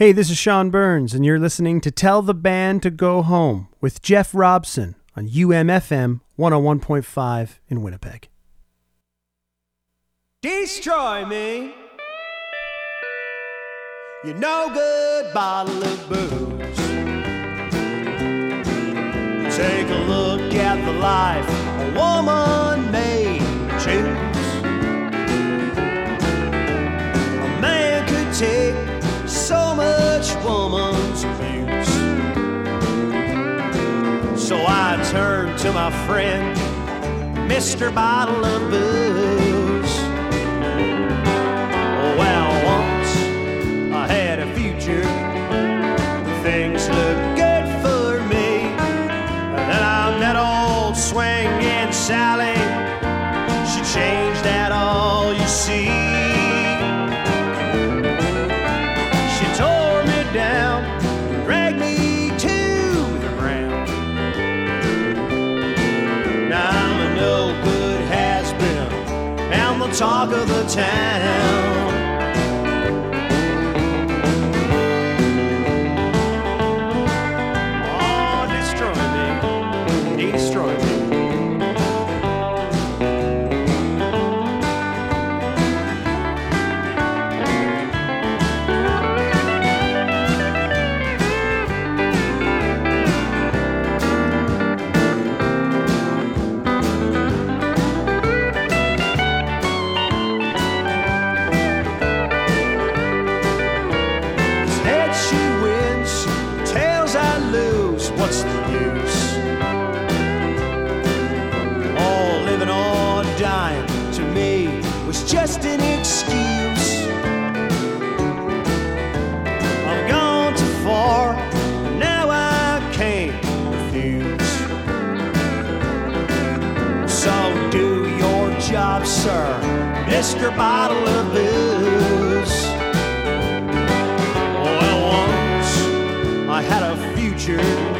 Hey, this is Sean Burns, and you're listening to Tell the Band to Go Home with Jeff Robson on UMFM 101.5 in Winnipeg. Destroy me. You no good bottle of booze. Take a look at the life a woman may choose. Turned to my friend, Mr. Bottle of Booze. Well, once I had a future, talk of the town. Just an excuse. I've gone too far, now I can't refuse. So do your job, sir, Mr. Bottle of Booze. Well, once I had a future,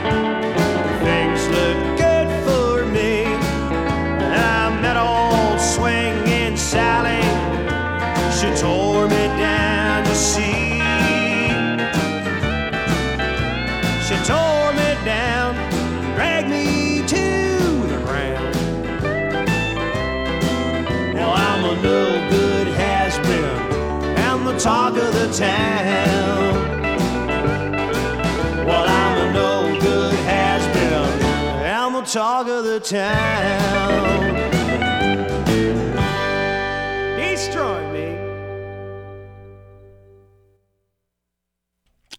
talk of the town. Well, I'm a no good has been, and the talk of the town. Destroy me.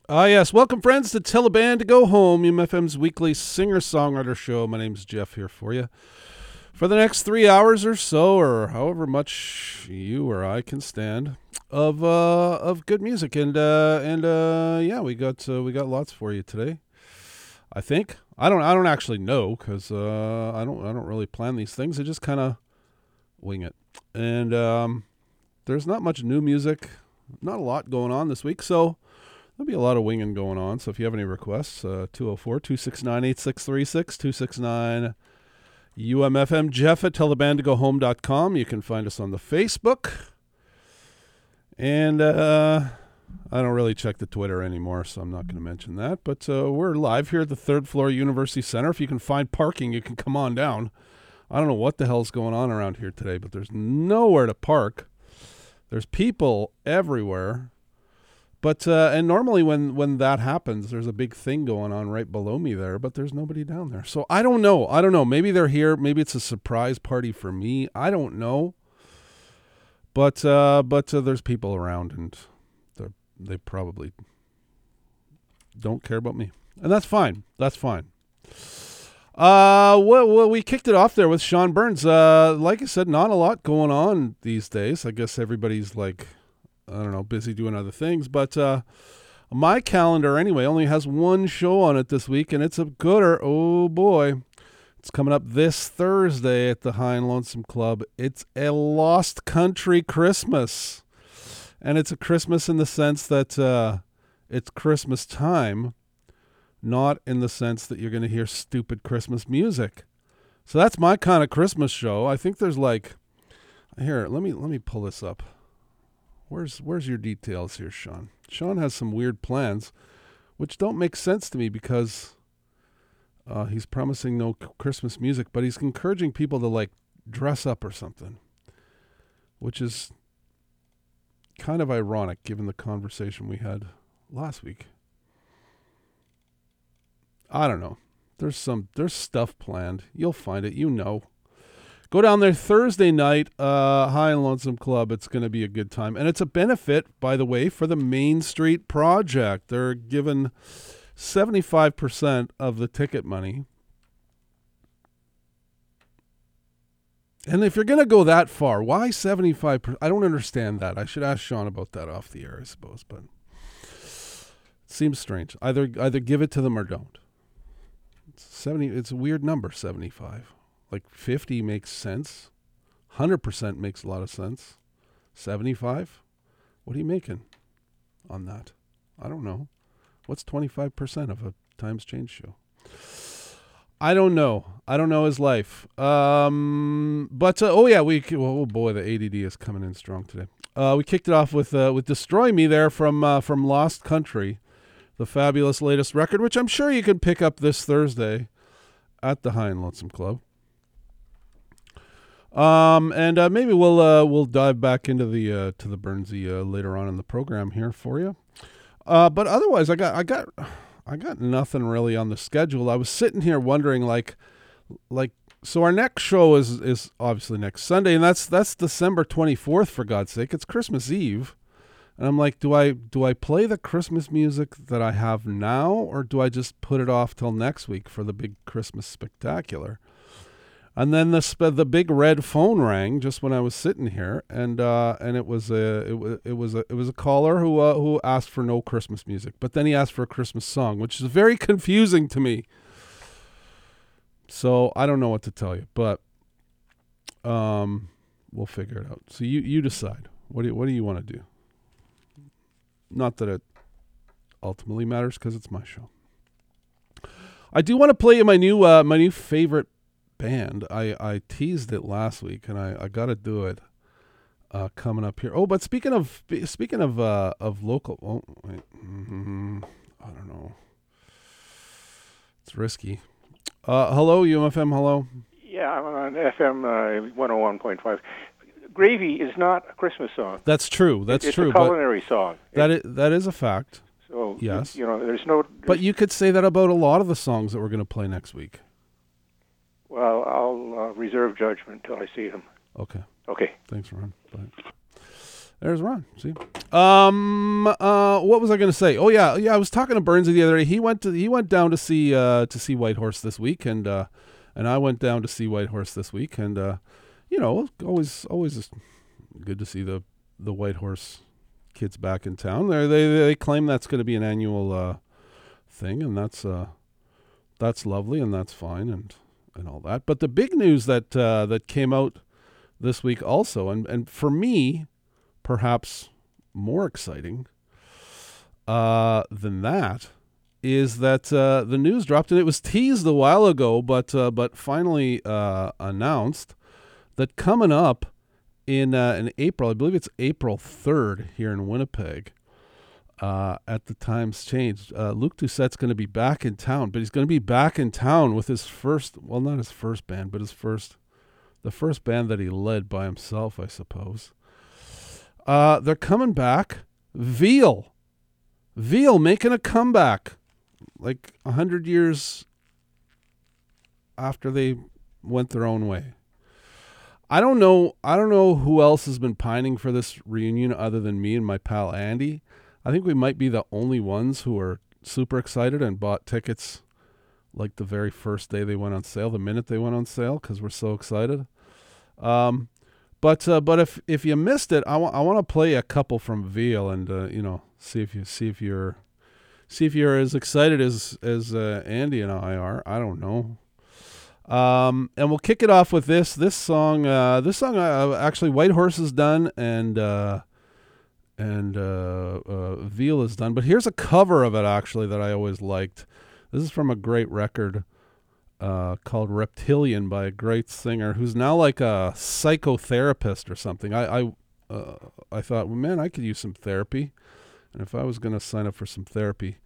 Ah, yes. Welcome, friends, to Tell a Band to Go Home, UMFM's weekly singer songwriter show. My name's Jeff here for you. For the next three hours or so, or however much you or I can stand, of uh, of good music, and uh, and uh, yeah, we got uh, we got lots for you today. I think I don't I don't actually know because uh, I don't I don't really plan these things. I just kind of wing it, and um, there's not much new music, not a lot going on this week, so. There'll be a lot of winging going on. So if you have any requests, uh, 204 269 8636, 269 UMFM Jeff at tellthebandtogohome.com. You can find us on the Facebook. And uh, I don't really check the Twitter anymore, so I'm not going to mention that. But uh, we're live here at the third floor University Center. If you can find parking, you can come on down. I don't know what the hell's going on around here today, but there's nowhere to park. There's people everywhere. But uh, and normally when when that happens, there's a big thing going on right below me there, but there's nobody down there. So I don't know. I don't know. Maybe they're here. Maybe it's a surprise party for me. I don't know. But uh, but uh, there's people around, and they they probably don't care about me, and that's fine. That's fine. Uh, well, well, we kicked it off there with Sean Burns. Uh, like I said, not a lot going on these days. I guess everybody's like I don't know, busy doing other things. But uh, my calendar, anyway, only has one show on it this week, and it's a gooder. Oh, boy. It's coming up this Thursday at the High and Lonesome Club. It's a Lost Country Christmas. And it's a Christmas in the sense that uh, it's Christmas time, not in the sense that you're going to hear stupid Christmas music. So that's my kind of Christmas show. I think there's like, here, let me let me pull this up. Where's where's your details here, Sean? Sean has some weird plans, which don't make sense to me because uh, he's promising no Christmas music, but he's encouraging people to like dress up or something, which is kind of ironic given the conversation we had last week. I don't know. There's some there's stuff planned. You'll find it. You know. Go down there Thursday night, uh, High and Lonesome Club. It's going to be a good time, and it's a benefit, by the way, for the Main Street Project. They're given seventy five percent of the ticket money. And if you're going to go that far, why 75%? I don't understand that. I should ask Sean about that off the air, I suppose, but it seems strange. Either either give it to them or don't. 70 it's a weird number 75 like 50 makes sense. 100% makes a lot of sense. 75 what are you making on that? I don't know. What's 25% of a times change show? I don't know. I don't know his life. Um but uh, oh yeah we oh boy the add is coming in strong today. Uh we kicked it off with uh with destroy me there from uh from lost country the fabulous latest record, which I'm sure you can pick up this Thursday at the High and Lonesome Club. Um, and uh, maybe we'll uh, we'll dive back into the uh, to the Burnsy uh, later on in the program here for you. Uh, but otherwise, I got I got I got nothing really on the schedule. I was sitting here wondering, like, like so our next show is is obviously next Sunday, and that's that's December twenty fourth. For God's sake, it's Christmas Eve. And I'm like, do I do I play the Christmas music that I have now, or do I just put it off till next week for the big Christmas spectacular? And then the the big red phone rang just when I was sitting here, and uh, and it was a it was it was a it was a caller who uh, who asked for no Christmas music, but then he asked for a Christmas song, which is very confusing to me. So I don't know what to tell you, but um, we'll figure it out. So you you decide. What do you, what do you want to do? Not that it ultimately matters because it's my show. I do want to play you my new uh, my new favorite band. I, I teased it last week, and I, I got to do it uh, coming up here. Oh, but speaking of speaking of uh, of local, oh wait, mm-hmm, I don't know. It's risky. Uh, hello, UMFM. Hello. Yeah, I'm on FM uh, 101.5. Gravy is not a Christmas song. That's true. That's it's true. It's a culinary song. That is, that is a fact. So Yes. you know, there's no. But you could say that about a lot of the songs that we're going to play next week. Well, I'll uh, reserve judgment until I see him. Okay. Okay. Thanks, Ron. Bye. There's Ron. See. Um. Uh. What was I going to say? Oh yeah. Yeah. I was talking to Burns the other day. He went to. He went down to see. Uh. To see Whitehorse this week, and uh, and I went down to see Whitehorse this week, and uh, you know, always, always good to see the the Whitehorse kids back in town. They they they claim that's going to be an annual uh thing, and that's uh that's lovely, and that's fine, and and all that. But the big news that uh, that came out this week also, and and for me, perhaps more exciting uh, than that is that uh, the news dropped, and it was teased a while ago, but uh, but finally uh, announced that coming up in uh, in April, I believe it's April third here in Winnipeg. Uh, at the times changed. Uh, Luke Doucette's going to be back in town, but he's going to be back in town with his first, well, not his first band, but his first, the first band that he led by himself, I suppose. Uh, they're coming back. Veal. Veal making a comeback like a hundred years after they went their own way. I don't know. I don't know who else has been pining for this reunion other than me and my pal Andy. I think we might be the only ones who are super excited and bought tickets like the very first day they went on sale, the minute they went on sale, because we're so excited. Um, but uh, but if if you missed it, I want I want to play a couple from Veal and uh, you know see if you see if you're see if you're as excited as as uh, Andy and I are. I don't know. Um, and we'll kick it off with this this song. Uh, this song uh, actually Whitehorse is done and uh, and uh, uh, Veal is done. But here's a cover of it actually that I always liked. This is from a great record uh, called Reptilian by a great singer who's now like a psychotherapist or something. I I, uh, I thought, well, man, I could use some therapy, and if I was going to sign up for some therapy,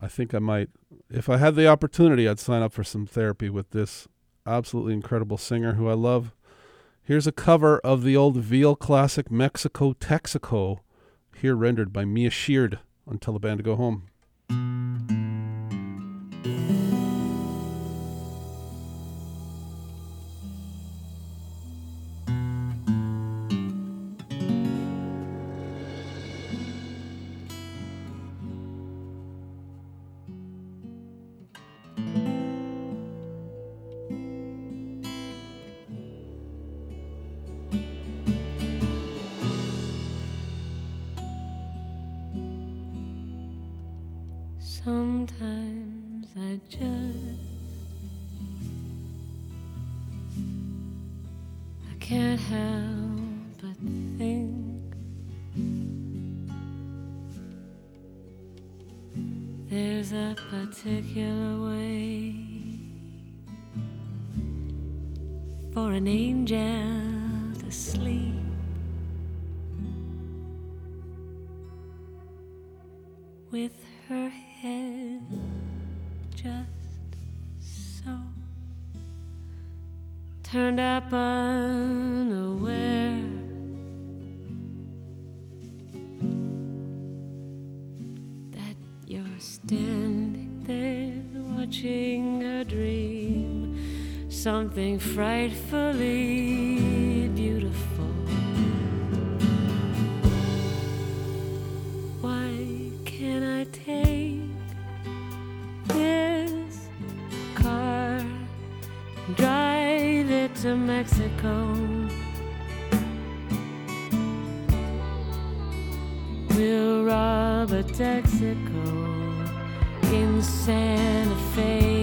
I think I might. If I had the opportunity, I'd sign up for some therapy with this absolutely incredible singer who I love. Here's a cover of the old Veal classic Mexico Texaco," here rendered by Mia Sheard on Tell the Band to Go Home. asleep. With her head just so turned up unaware. that You're standing there watching a dream something frightfully Mexico. We'll rob a Texaco in Santa Fe.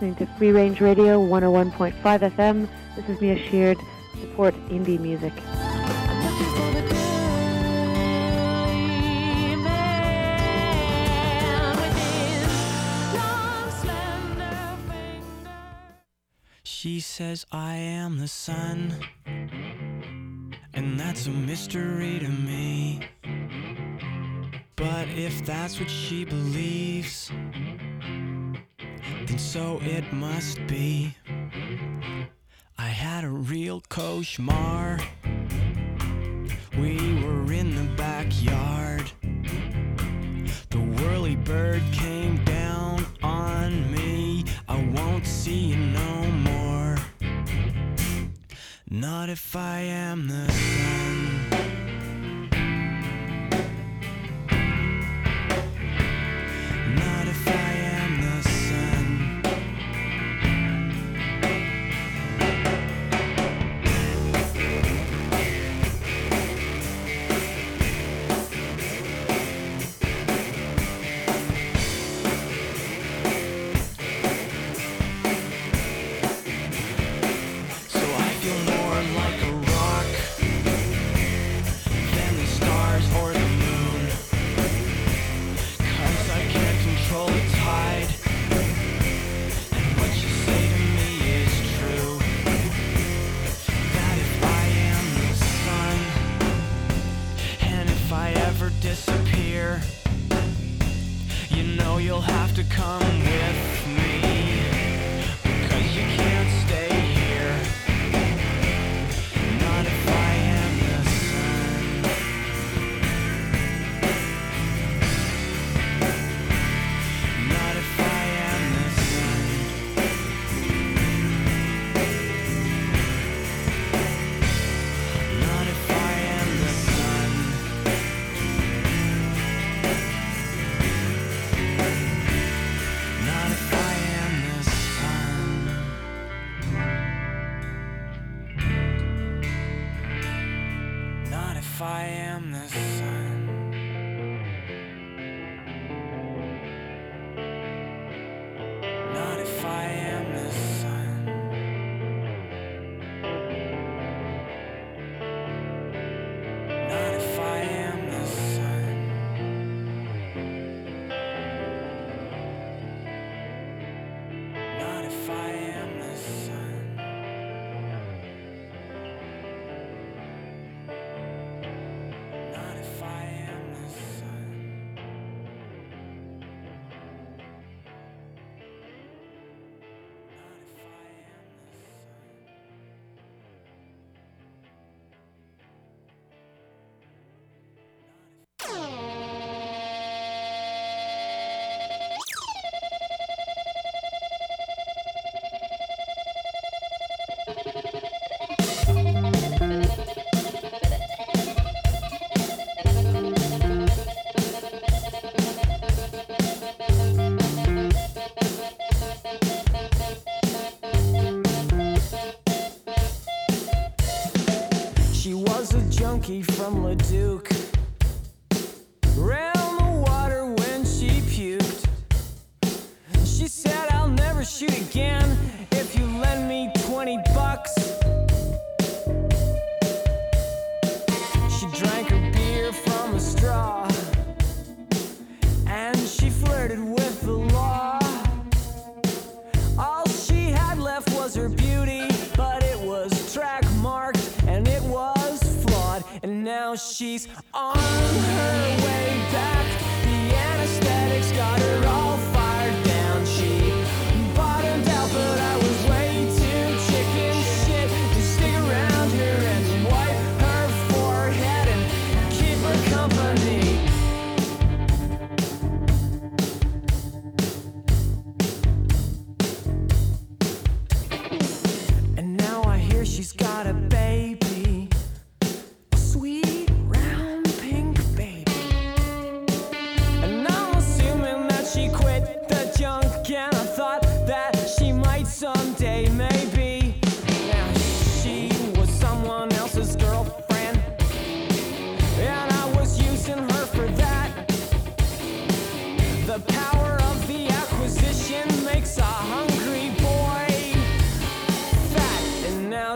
listening to Free Range Radio 101.5 FM. This is Mia Sheard. Support indie music. She says, I am the sun, and that's a mystery to me. But if that's what she believes, and so it must be. I had a real koshmar. We were in the backyard. The whirly bird came down on me. I won't see you no more. Not if I am the sun.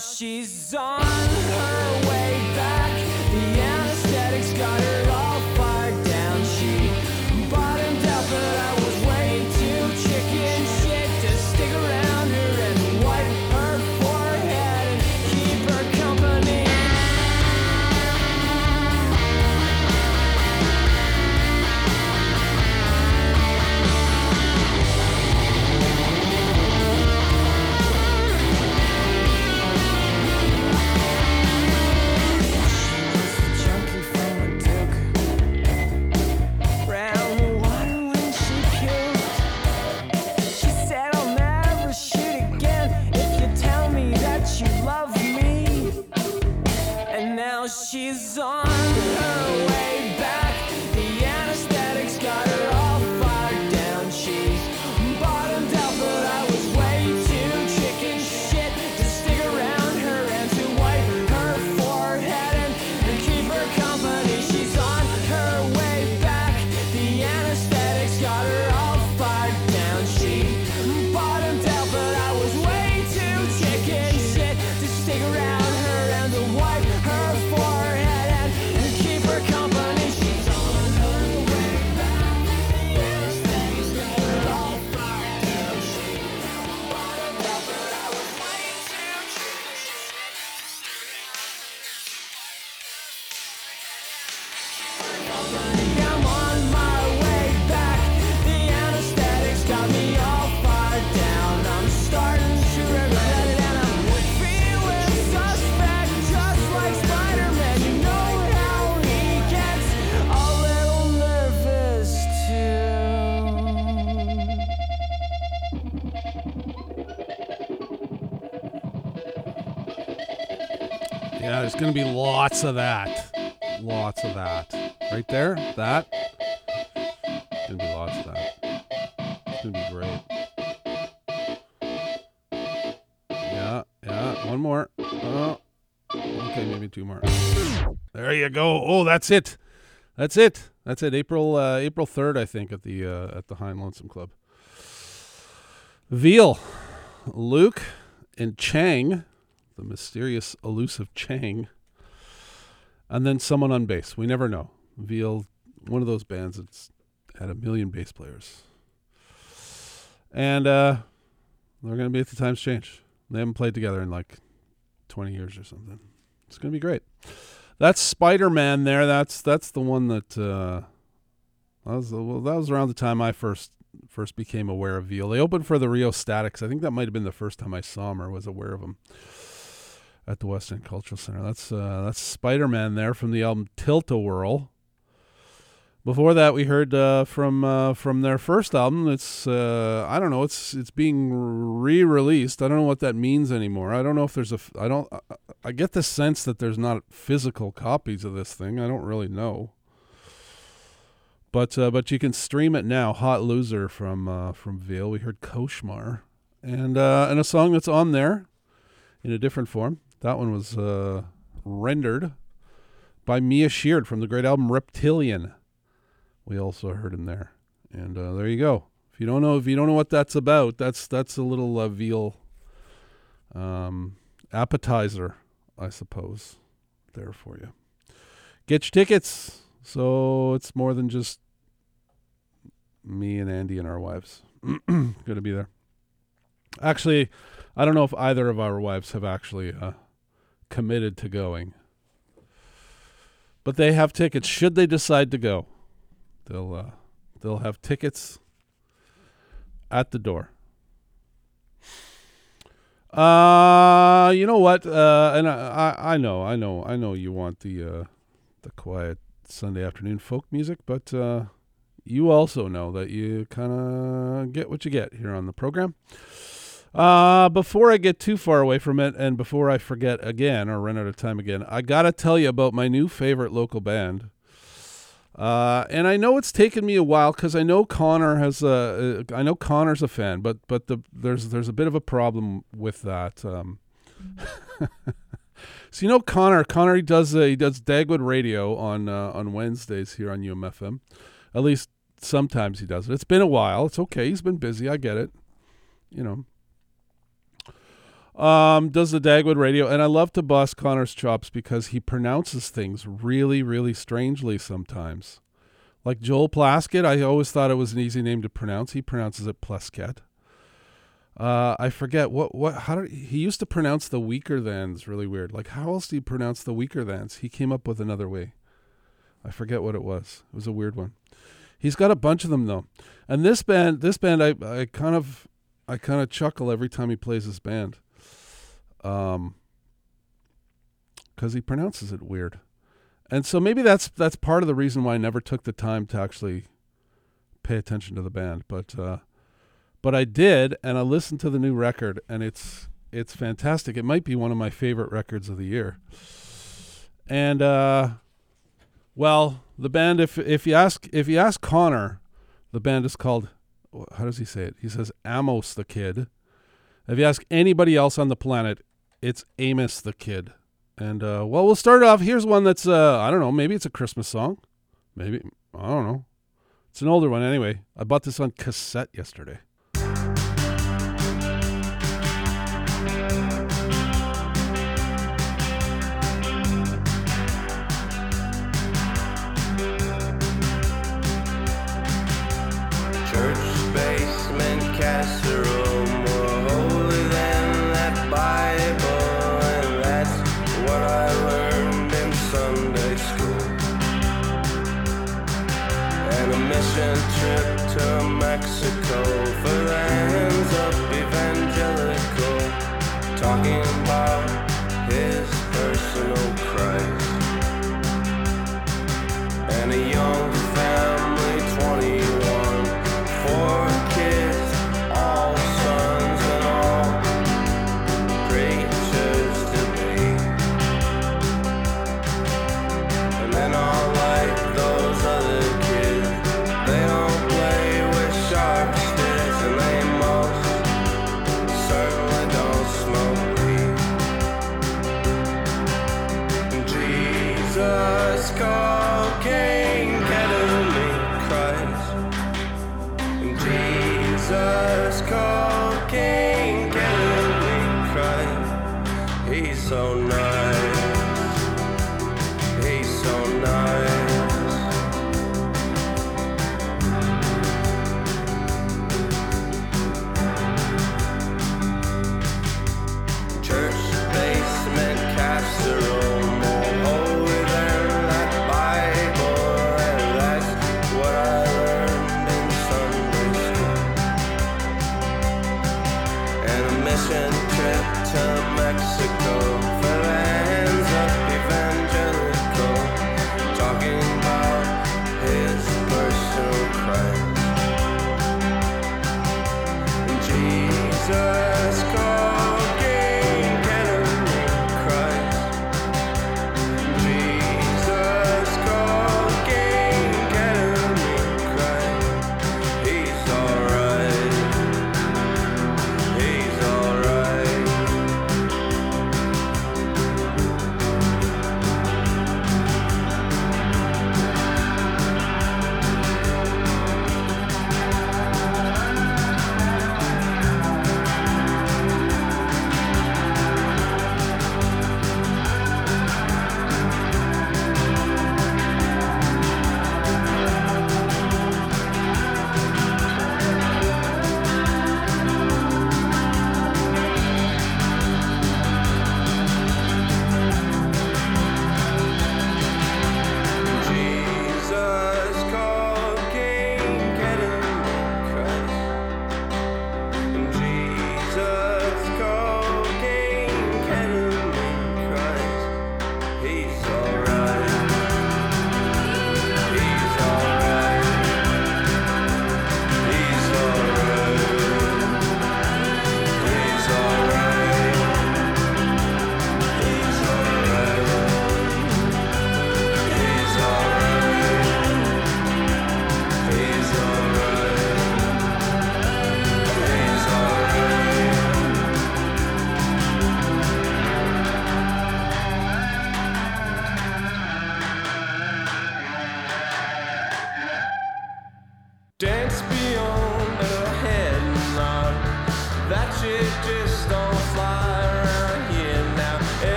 She's on her way she's on going to be lots of that. Lots of that. Right there? That. Going to be lots of that. It's going to be great. Yeah, yeah. One more. Oh. Okay, maybe two more. There you go. Oh, that's it. That's it. That's it. April uh, April 3rd, I think, at the uh, at the and Lonesome Club. Veal, Luke, and Chang the mysterious, elusive Chang, and then someone on bass. We never know. Veal, one of those bands that's had a million bass players, and uh, they're going to be at the Times Change. They haven't played together in like twenty years or something. It's going to be great. That's Spider Man. There. That's that's the one that. Uh, that was well. That was around the time I first first became aware of Veal. They opened for the Rheostatics. I think that might have been the first time I saw them or was aware of them at the West End Cultural Center. That's uh, that's Spider Man there from the album Tilt a Whirl. Before that, we heard uh, from uh, from their first album. It's uh, I don't know. It's it's being re-released. I don't know what that means anymore. I don't know if there's a. I don't. I, I get the sense that there's not physical copies of this thing. I don't really know. But uh, but you can stream it now. Hot Loser from uh, from Veal. We heard Koshmar, and and a song that's on there in a different form. That one was uh, rendered by Mia Sheard from the great album Reptilian. We also heard him there, and uh, there you go. If you don't know, if you don't know what that's about, that's that's a little uh, veal um, appetizer, I suppose, there for you. Get your tickets, so it's more than just me and Andy and our wives. Going to be there. Actually, I don't know if either of our wives have actually uh, committed to going. But they have tickets should they decide to go. They'll uh, they'll have tickets at the door. Uh, you know what? Uh, and I, I, I know, I know, I know you want the uh, the quiet Sunday afternoon folk music, but uh, you also know that you kind of get what you get here on the program. Uh, before I get too far away from it, and before I forget again or run out of time again, I gotta tell you about my new favorite local band. Uh, and I know it's taken me a while because I know Connor has a, uh, I know Connor's a fan, but but the there's there's a bit of a problem with that. Um, so you know Connor, Connor he does uh, he does Dagwood Radio on uh, on Wednesdays here on UMFM. At least sometimes he does it. It's been a while. It's okay. He's been busy. I get it. You know. Um, does the Dagwood radio, and I love to bust Connor's chops because he pronounces things really, really strangely sometimes. Like Joel Plaskett, I always thought it was an easy name to pronounce. He pronounces it Plaskett. Uh, I forget what what how did he used to pronounce the Weakerthans really weird. Like how else do you pronounce the Weakerthans? He came up with another way. I forget what it was. It was a weird one. He's got a bunch of them though. And this band, this band, I I kind of I kind of chuckle every time he plays his band. Um, because he pronounces it weird, and so maybe that's that's part of the reason why I never took the time to actually pay attention to the band. But uh, but I did, and I listened to the new record, and it's it's fantastic. It might be one of my favorite records of the year. And uh, well, the band if if you ask if you ask Connor, the band is called how does he say it? He says Amos the Kid. If you ask anybody else on the planet, it's Amos the Kid. And uh, well, we'll start off. Here's one that's uh, I don't know. Maybe it's a Christmas song. Maybe I don't know. It's an older one anyway. I bought this on cassette yesterday. Cocaine ketamine Christ He's so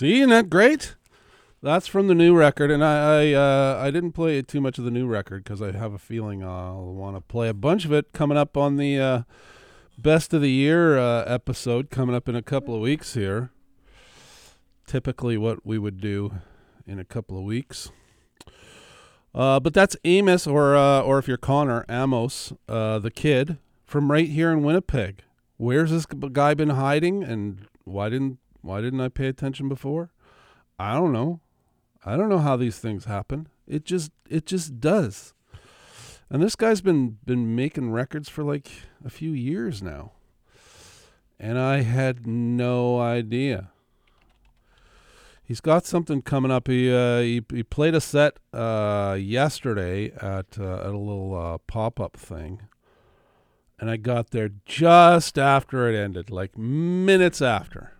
See, isn't that great? That's from the new record, and I I, uh, I didn't play too much of the new record because I have a feeling I'll want to play a bunch of it coming up on the uh, best of the year uh, episode coming up in a couple of weeks here. Typically, what we would do in a couple of weeks. Uh, but that's Amos, or uh, or if you're Connor Amos, uh, the kid from right here in Winnipeg. Where's this guy been hiding, and why didn't why didn't I pay attention before? I don't know. I don't know how these things happen. It just it just does. And this guy's been been making records for like a few years now. And I had no idea. He's got something coming up. He uh, he, he played a set uh, yesterday at uh, at a little uh, pop up thing, and I got there just after it ended, like minutes after.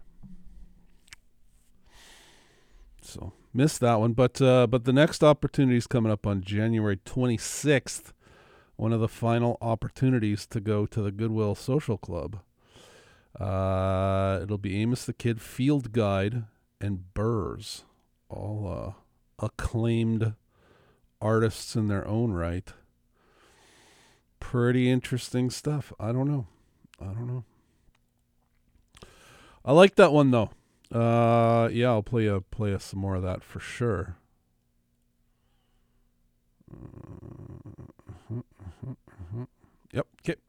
So missed that one, but uh, but the next opportunity is coming up on January 26th. One of the final opportunities to go to the Goodwill Social Club. Uh, it'll be Amos the Kid, Field Guide, and Burrs, all uh, acclaimed artists in their own right. Pretty interesting stuff. I don't know. I don't know. I like that one though. Uh, yeah, I'll play a play a, some more of that for sure. Yep. Okay.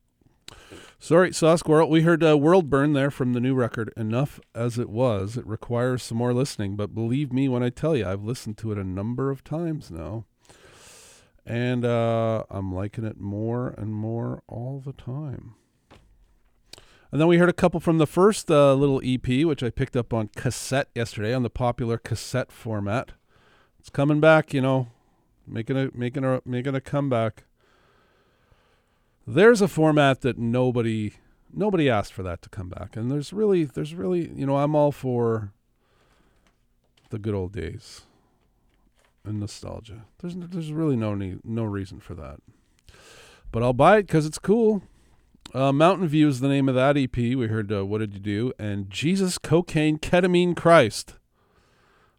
Sorry, Saw Squirrel. We heard uh, World Burn there from the new record. Enough as it was. It requires some more listening, but believe me when I tell you, I've listened to it a number of times now. And uh, I'm liking it more and more all the time. And then we heard a couple from the first uh, little EP, which I picked up on cassette yesterday on the popular cassette format. It's coming back, you know, making a making a making a comeback. There's a format that nobody nobody asked for that to come back, and there's really there's really you know I'm all for the good old days and nostalgia. There's there's really no need no reason for that, but I'll buy it because it's cool. Uh, Mountain View is the name of that EP. We heard uh, What Did You Do? And Jesus, Cocaine, Ketamine, Christ.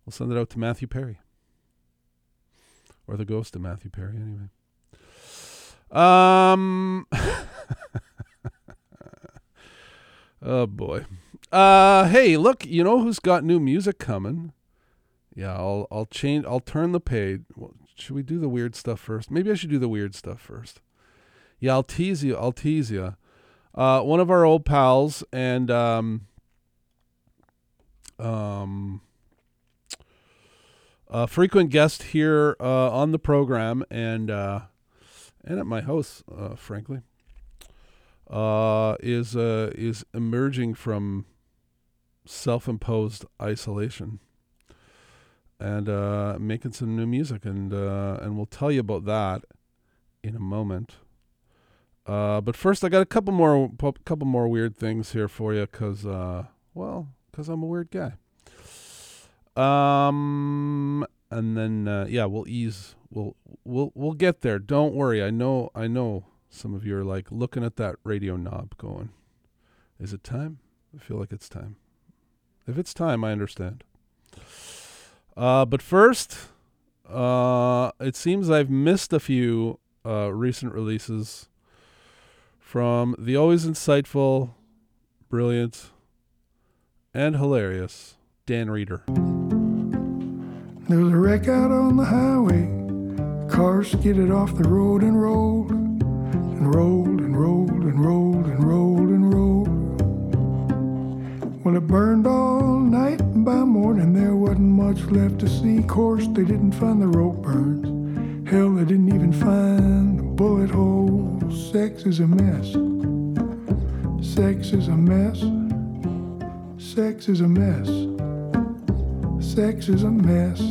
We'll send it out to Matthew Perry. Or the ghost of Matthew Perry, anyway. Um. oh, boy. Uh, hey, look, you know who's got new music coming? Yeah, I'll I'll change. I'll turn the page. Well, should we do the weird stuff first? Maybe I should do the weird stuff first. Yeah, I'll tease you. I'll tease you. Uh, one of our old pals and um, um, a frequent guest here uh, on the program and uh, and at my house, uh, frankly, uh, is uh, is emerging from self-imposed isolation and making some new music, and and we'll tell you about that in a moment. Uh, but first, I got a couple more, couple more weird things here for you, cause, uh, well, cause I'm a weird guy. Um, and then, uh, yeah, we'll ease, we'll, we'll, we'll get there. Don't worry. I know, I know. Some of you are like looking at that radio knob, going, "Is it time?" I feel like it's time. If it's time, I understand. Uh, but first, uh, it seems I've missed a few uh, recent releases from the always insightful, brilliant, and hilarious Dan Reeder. There was a wreck out on the highway. Cars skidded off the road and rolled, and rolled and rolled and rolled and rolled and rolled. Well, it burned all night, and by morning there wasn't much left to see. Course, they didn't find the rope burns. Hell, they didn't even find the bullet holes. Sex is a mess. Sex is a mess. Sex is a mess. Sex is a mess.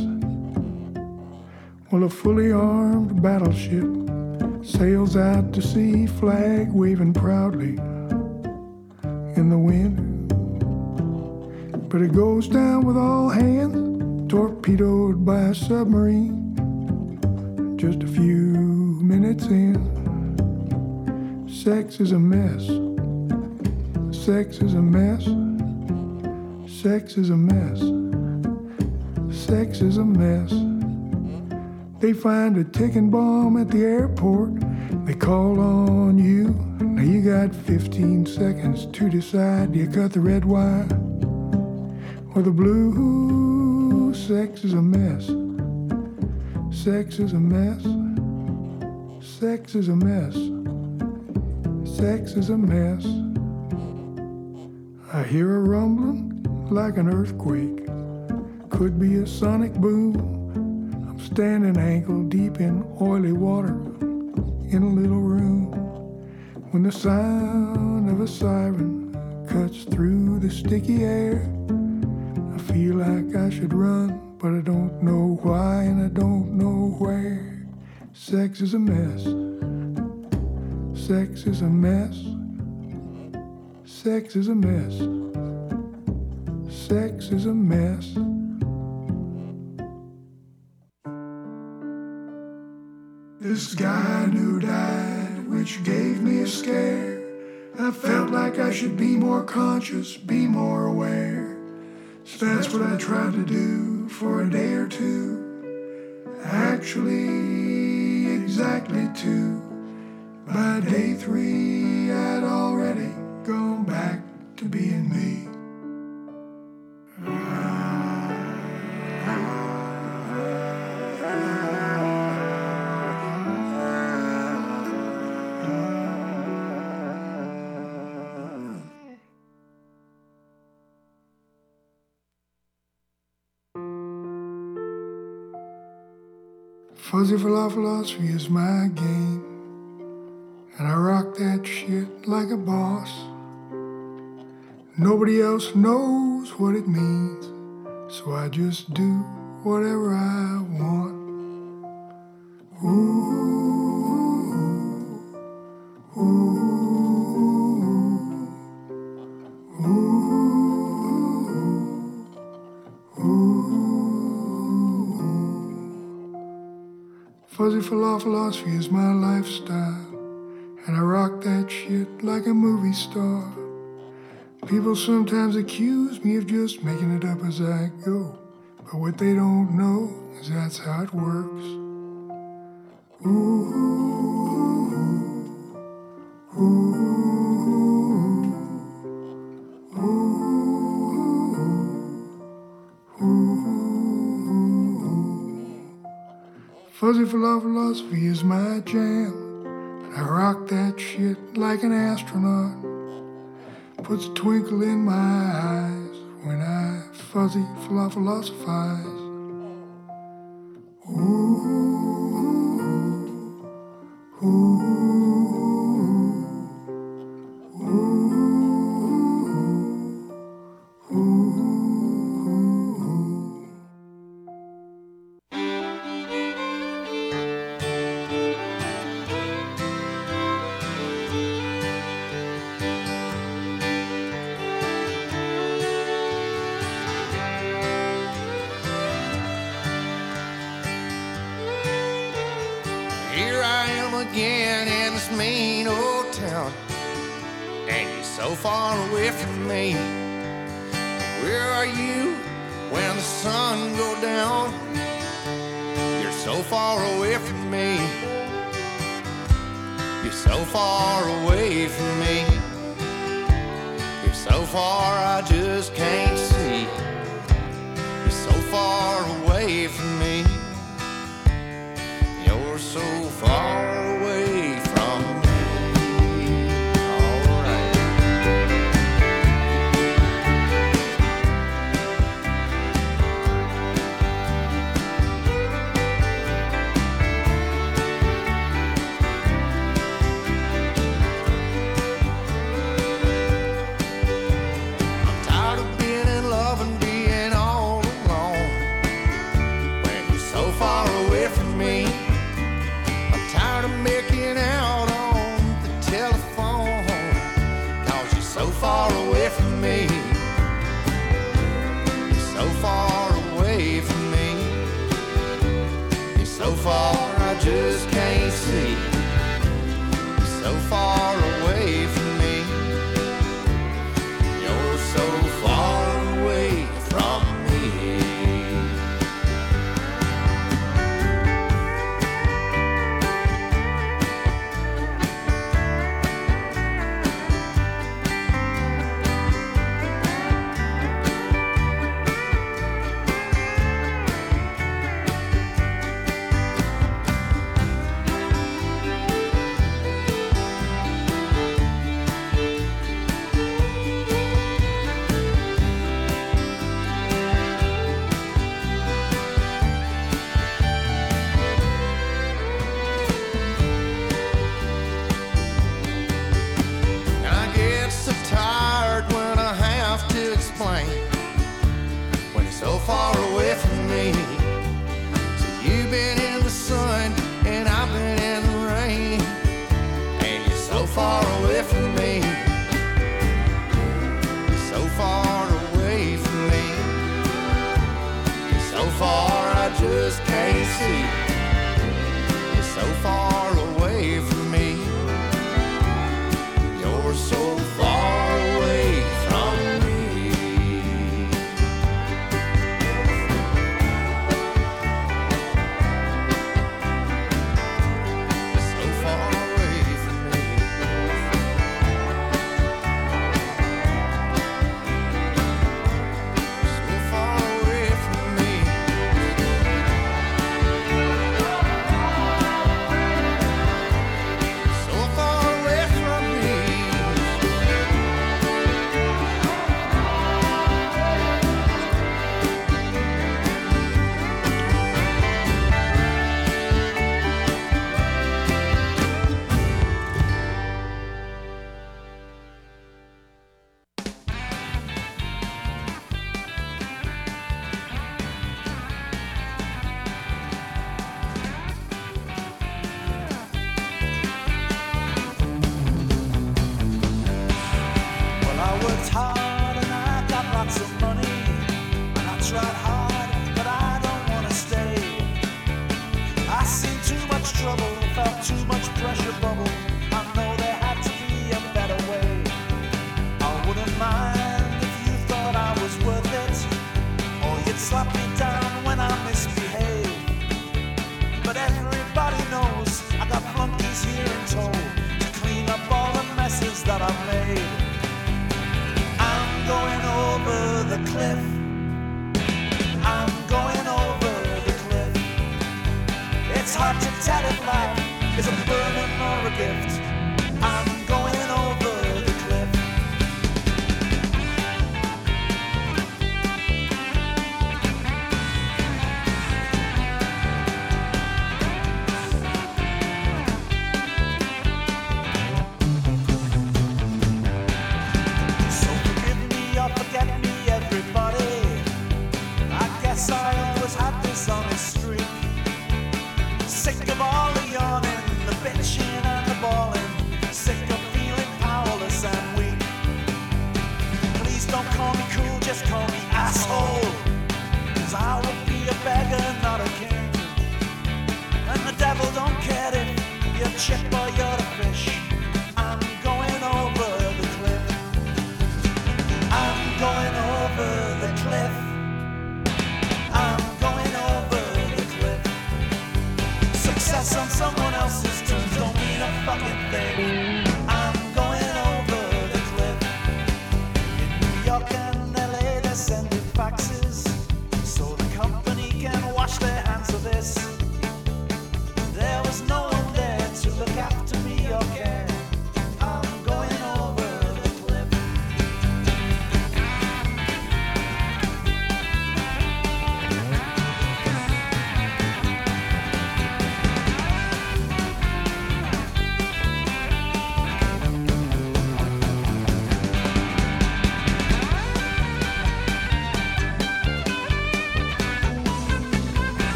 Well, a fully armed battleship sails out to sea, flag waving proudly in the wind. But it goes down with all hands, torpedoed by a submarine. Just a few minutes in, sex is a mess. Sex is a mess. Sex is a mess. Sex is a mess. They find a ticking bomb at the airport. They call on you. Now you got 15 seconds to decide. Do you cut the red wire or the blue? Sex is a mess. Sex is a mess. Sex is a mess. Sex is a mess. I hear a rumbling like an earthquake. Could be a sonic boom. I'm standing ankle deep in oily water in a little room. When the sound of a siren cuts through the sticky air, I feel like I should run, but I don't know why and I don't know where. Sex is a mess. Sex is a mess. Sex is a mess. Sex is a mess. This guy knew died, which gave me a scare. I felt like I should be more conscious, be more aware. So that's what I tried to do for a day or two. Actually, exactly two. By day three, I'd already gone back to being me. Fuzzy for philosophy is my game. And I rock that shit like a boss. Nobody else knows what it means. So I just do whatever I want. Ooh, ooh, ooh, ooh. Fuzzy philosophy is my lifestyle. Rock that shit like a movie star. People sometimes accuse me of just making it up as I go. But what they don't know is that's how it works. Ooh, ooh, Fuzzy philosophy is my jam. I rock that shit like an astronaut. Puts a twinkle in my eyes when I fuzzy philosophize.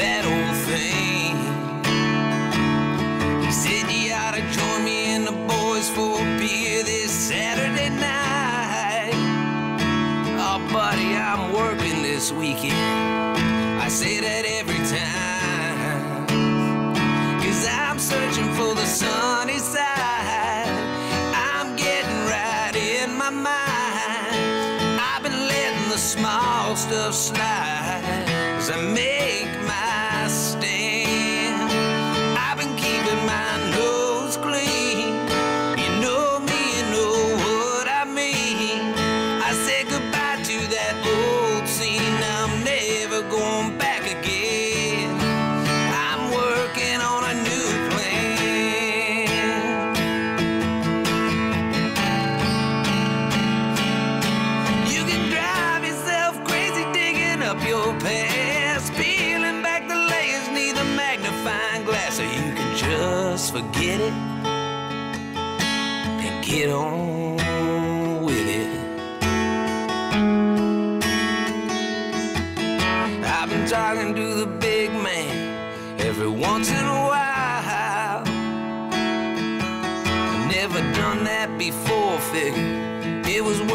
That old thing. He said you ought to join me and the boys for a beer this Saturday night. Oh, buddy, I'm working this weekend. I say that every time. Cause I'm searching for the sunny side. I'm getting right in my mind. I've been letting the small stuff slide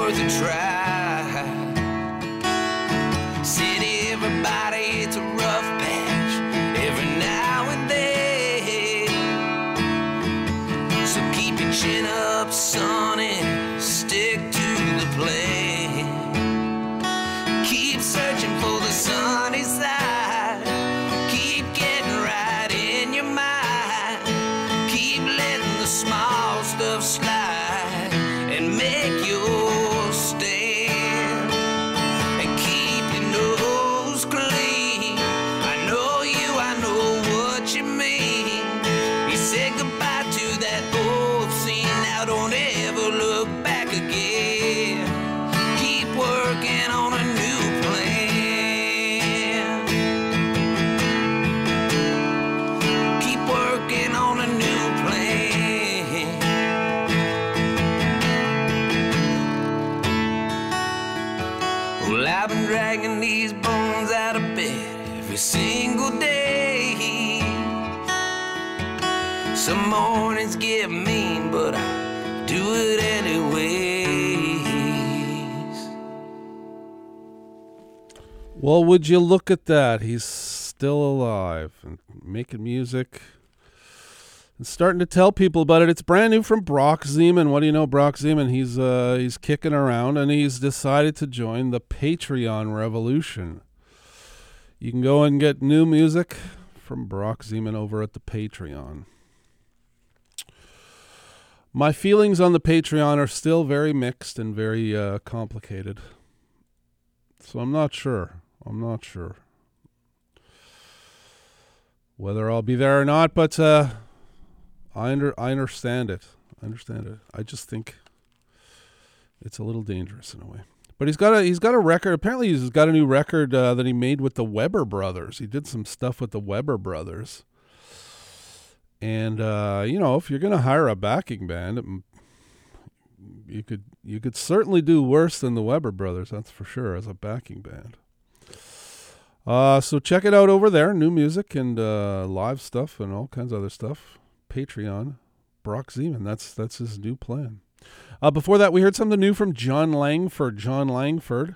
worth a try. City, everybody, it's a rough patch every now and then. So keep your chin up, son, and stick to the plan. Keep searching for the sunny side. Keep getting right in your mind. Keep letting the small stuff slide Well, would you look at that? He's still alive and making music and starting to tell people about it. It's brand new from Brock Zeman. What do you know, Brock Zeman? He's uh, he's kicking around and he's decided to join the Patreon revolution. You can go and get new music from Brock Zeman over at the Patreon. My feelings on the Patreon are still very mixed and very uh, complicated. So I'm not sure. I'm not sure whether I'll be there or not, but uh, I under I understand it. I understand it. I just think it's a little dangerous in a way. But he's got a he's got a record. Apparently, he's got a new record uh, that he made with the Weber brothers. He did some stuff with the Weber brothers. And uh, you know, if you're gonna hire a backing band, it, you could you could certainly do worse than the Weber brothers. That's for sure as a backing band. Uh, so check it out over there. New music and uh, live stuff and all kinds of other stuff. Patreon, Brock Zeman. That's that's his new plan. Uh, before that, we heard something new from Jon Langford. Jon Langford.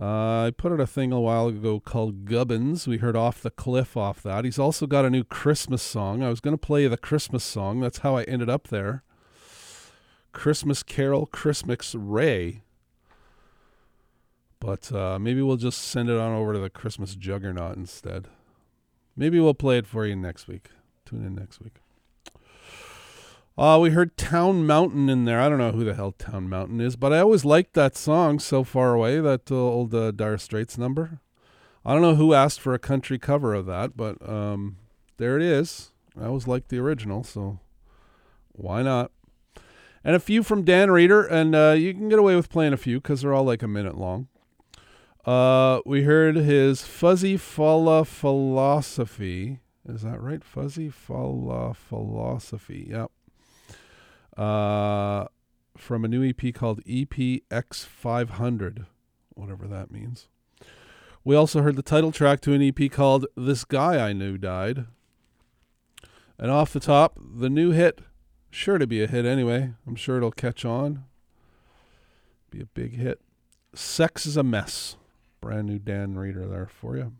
Uh, I put out a thing a while ago called Gubbins. We heard Off the Cliff off that. He's also got a new Christmas song. I was going to play the Christmas song. That's how I ended up there. Christmas Carol Christmas Ray. But uh, maybe we'll just send it on over to the Christmas Juggernaut instead. Maybe we'll play it for you next week. Tune in next week. Uh, we heard Town Mountain in there. I don't know who the hell Town Mountain is, but I always liked that song, So Far Away, that uh, old uh, Dire Straits number. I don't know who asked for a country cover of that, but um, there it is. I always liked the original, so why not? And a few from Dan Reeder, and uh, you can get away with playing a few because they're all like a minute long. Uh, we heard his Fuzzy Falla Philosophy. Is that right? Fuzzy Falla Philosophy. Yep. Uh, from a new EP called EPX500, whatever that means. We also heard the title track to an EP called This Guy I Knew Died. And off the top, the new hit, sure to be a hit anyway. I'm sure it'll catch on. Be a big hit. Sex is a Mess. Brand new Dan Reeder there for you.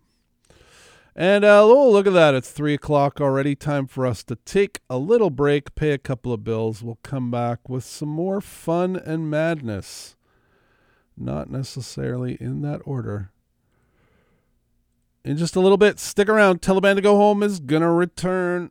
And uh, oh, look at that. It's 3 o'clock already. Time for us to take a little break, pay a couple of bills. We'll come back with some more fun and madness. Not necessarily in that order. In just a little bit, stick around. Band to go home is going to return.